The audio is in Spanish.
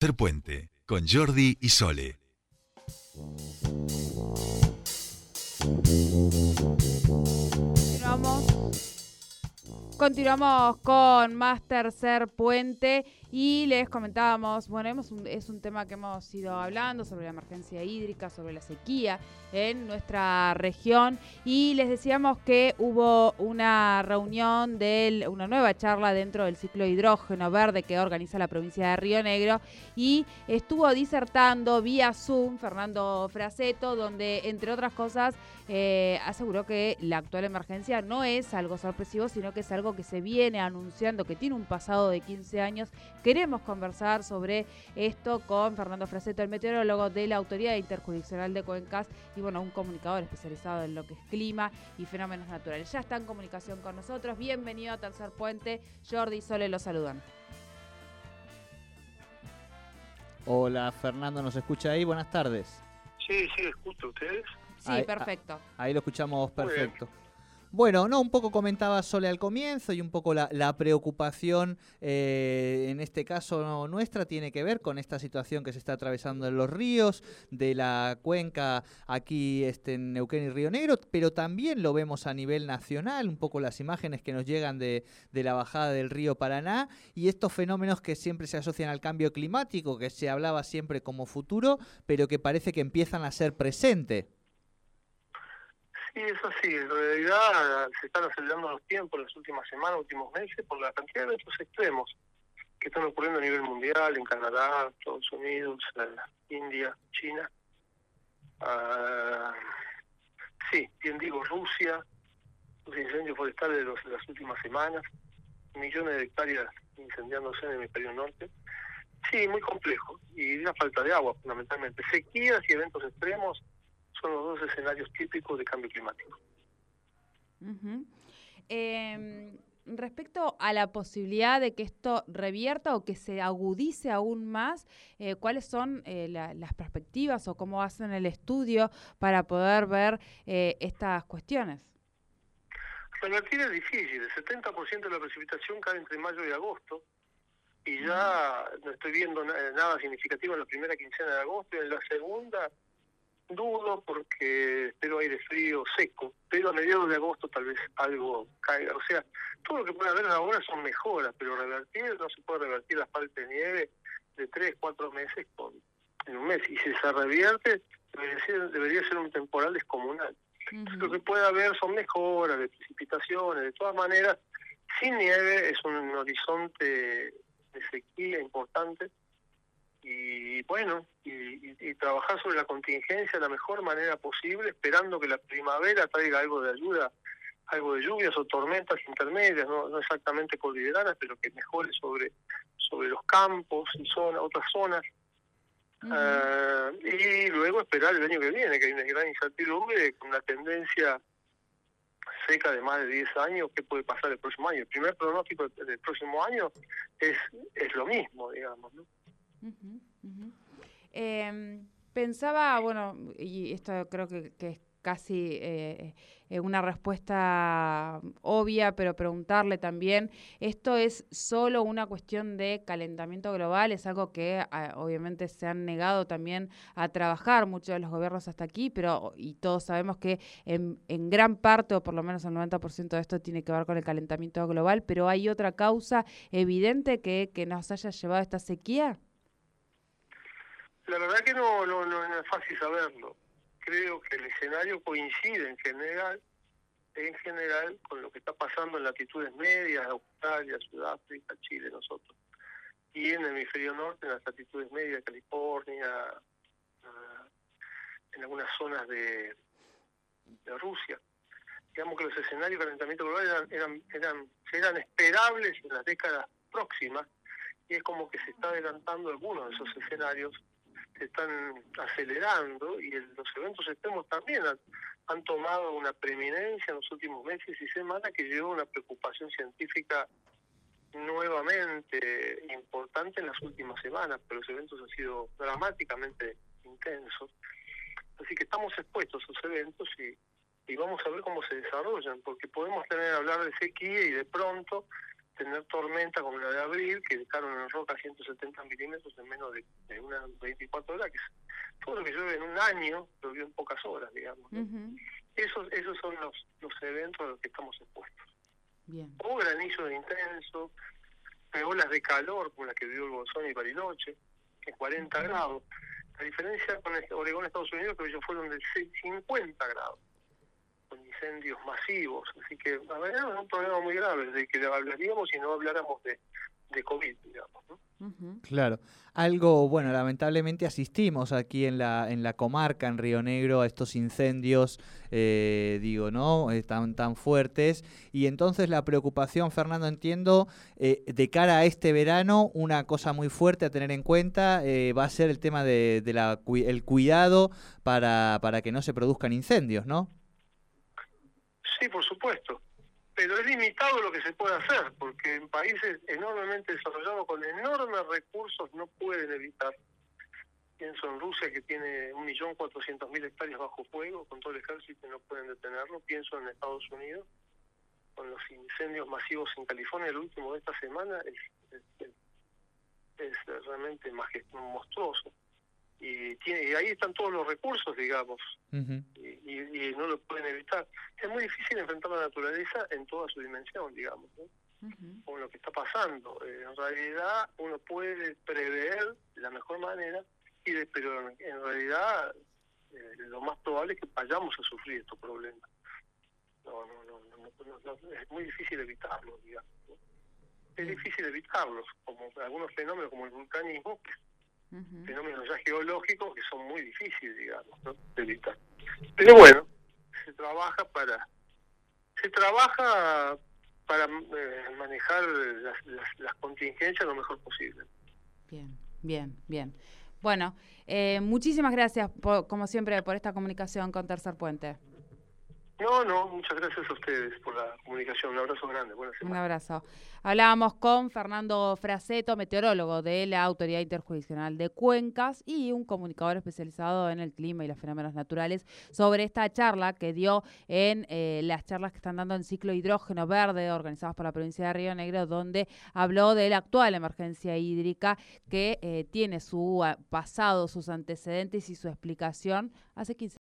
Ter Puente, con Jordi y Sole. Continuamos, continuamos con más tercer puente y les comentábamos, bueno, hemos es un tema que hemos ido hablando sobre la emergencia hídrica, sobre la sequía en nuestra región y les decíamos que hubo una reunión de una nueva charla dentro del ciclo hidrógeno verde que organiza la provincia de Río Negro y estuvo disertando vía Zoom Fernando Fraceto, donde entre otras cosas eh, aseguró que la actual emergencia no es algo sorpresivo, sino que es algo que se viene anunciando, que tiene un pasado de 15 años. Queremos conversar sobre esto con Fernando Fraceto, el meteorólogo de la Autoridad Interjurisdiccional de Cuencas y bueno, un comunicador especializado en lo que es clima y fenómenos naturales. Ya está en comunicación con nosotros. Bienvenido a Tercer Puente. Jordi y Sole lo saludan. Hola Fernando, ¿nos escucha ahí? Buenas tardes. Sí, sí, escucho ustedes. Sí, Ahí- perfecto. Ahí lo escuchamos Muy bien. Bueno, no, un poco comentaba Sole al comienzo y un poco la, preocupación, eh, en este caso nuestra, tiene que ver con esta situación que se está atravesando en los ríos, de la cuenca aquí este, en Neuquén y Río Negro, pero también lo vemos a nivel nacional, un poco las imágenes que nos llegan de, de la bajada del río Paraná y estos fenómenos que siempre se asocian al cambio climático, que se hablaba siempre como futuro, pero que parece que empiezan a ser presente. Sí, es así. En realidad se están acelerando los tiempos las últimas semanas, últimos meses, por la cantidad de eventos extremos que están ocurriendo a nivel mundial, en Canadá, Estados Unidos, eh, India, China. Ah, sí, bien digo, Rusia, los incendios forestales de, los- de las últimas semanas, millones de hectáreas incendiándose en el hemisferio norte. Sí, muy complejo. Y la falta de agua, fundamentalmente. Sequías y eventos extremos son los dos escenarios típicos de cambio climático. Ujú. Em, respecto a la posibilidad de que esto revierta o que se agudice aún más, eh, ¿cuáles son eh, la- las perspectivas o cómo hacen el estudio para poder ver eh, estas cuestiones? Revertir es difícil, el 70% de la precipitación cae entre mayo y agosto y ya no estoy viendo na- nada significativo en la primera quincena de agosto y en la segunda dudo porque espero aire frío, seco, pero a mediados de agosto tal vez algo caiga. O sea, todo lo que puede haber ahora son mejoras, pero revertir, no se puede revertir la falta de nieve de tres, cuatro meses con, en un mes. Y si se revierte, debería ser, debería ser un temporal descomunal. Lo que puede haber son mejoras de precipitaciones, de todas maneras, sin nieve es un horizonte de sequía importante y bueno, y, y- y trabajar sobre la contingencia de la mejor manera posible, esperando que la primavera traiga algo de ayuda, algo de lluvias o tormentas intermedias, no, no exactamente cordilleranas, pero que mejore sobre, sobre los campos y zona, otras zonas. Ah, y luego esperar el año que viene, que hay una gran incertidumbre con una tendencia seca de más de 10 años, ¿qué puede pasar el próximo año? El primer pronóstico del del próximo año es, es lo mismo, digamos. ¿no? Em, pensaba, bueno, y esto creo que, es casi eh, eh, una respuesta obvia, pero preguntarle también, ¿esto es solo una cuestión de calentamiento global? Es algo que ah, obviamente se han negado también a trabajar muchos de los gobiernos hasta aquí, pero y todos sabemos que en, en gran parte, o por lo menos el 90% de esto tiene que ver con el calentamiento global, pero ¿hay otra causa evidente que, que nos haya llevado a esta sequía? La verdad que no, no, no, es fácil saberlo. Creo que el escenario coincide en general, en general, con lo que está pasando en latitudes medias, Australia, Sudáfrica, Chile, nosotros. Y en el hemisferio norte, en las latitudes medias, California, ah, en algunas zonas de, de Rusia. Digamos que los escenarios de calentamiento global eran, eran, eran, eran esperables en las décadas próximas y es como que se está adelantando algunos de esos escenarios se están acelerando y los eventos extremos también han, tomado una preeminencia en los últimos meses y semanas que llevó a una preocupación científica nuevamente importante en las últimas semanas, pero los eventos han sido dramáticamente intensos. Así que estamos expuestos a esos eventos y, y vamos a ver cómo se desarrollan, porque podemos tener hablar de sequía y de pronto tener tormenta como la de abril, que dejaron en Roca 170 milímetros en menos de, de unas 24 horas, que es todo lo que llueve en un año, llovió en pocas horas, digamos. Esos, esos son los, los eventos a los que estamos expuestos. Bien. O granizo intenso, olas de calor, como la que dio el Bolsón y Bariloche, en 40 grados. La diferencia con este- Oregón, Estados Unidos, que ellos fueron de 50 grados, incendios masivos. Así que, a ver, es un problema muy grave, de que hablaríamos si no habláramos de, de COVID, digamos. ¿no? Claro. Algo, bueno, lamentablemente asistimos aquí en la, en la comarca, en Río Negro, a estos incendios, eh, digo, ¿no? Eh, tan, tan fuertes. Y entonces la preocupación, Fernando, entiendo, eh, de cara a este verano, una cosa muy fuerte a tener en cuenta eh, va a ser el tema de, de la, el cuidado para, para que no se produzcan incendios, ¿no? Sí, por supuesto. Pero es limitado lo que se puede hacer, porque en países enormemente desarrollados con enormes recursos no pueden evitar. Pienso en Rusia que tiene 1.400.000 hectáreas bajo fuego, con todo el ejército no pueden detenerlo. Pienso en Estados Unidos, con los incendios masivos en California, el último de esta semana es, es, es- realmente majest- monstruoso. Y, tiene, y ahí están todos los recursos, digamos, y, y- y no lo pueden evitar. Es muy difícil enfrentar la naturaleza en toda su dimensión, digamos, ¿no? Con lo que está pasando. Eh, en realidad uno puede prever de la mejor manera, y de- pero en, en realidad eh, lo más probable es que vayamos a sufrir estos problemas. No, no, no, no, no, no, no, es muy difícil evitarlos, digamos. ¿no? Es difícil evitarlos, como algunos fenómenos como el vulcanismo, que Fenómenos ya geológicos que son muy difíciles, digamos, ¿no? de evitar. Pero bueno, se trabaja para se trabaja para eh, manejar las, las, las contingencias lo mejor posible. Bien, bien, bien. Bueno, eh, muchísimas gracias, por- como siempre, por esta comunicación con Tercer Puente. No, no, muchas gracias a ustedes por la comunicación. Un abrazo grande. Buenas Un abrazo. Hablábamos con Fernando Fraceto, meteorólogo de la Autoridad Interjurisdiccional de Cuencas y un comunicador especializado en el clima y los fenómenos naturales sobre esta charla que dio en eh, las charlas que están dando en ciclo hidrógeno verde organizadas por la provincia de Río Negro, donde habló de la actual emergencia hídrica que eh, tiene su pasado, sus antecedentes y su explicación hace 15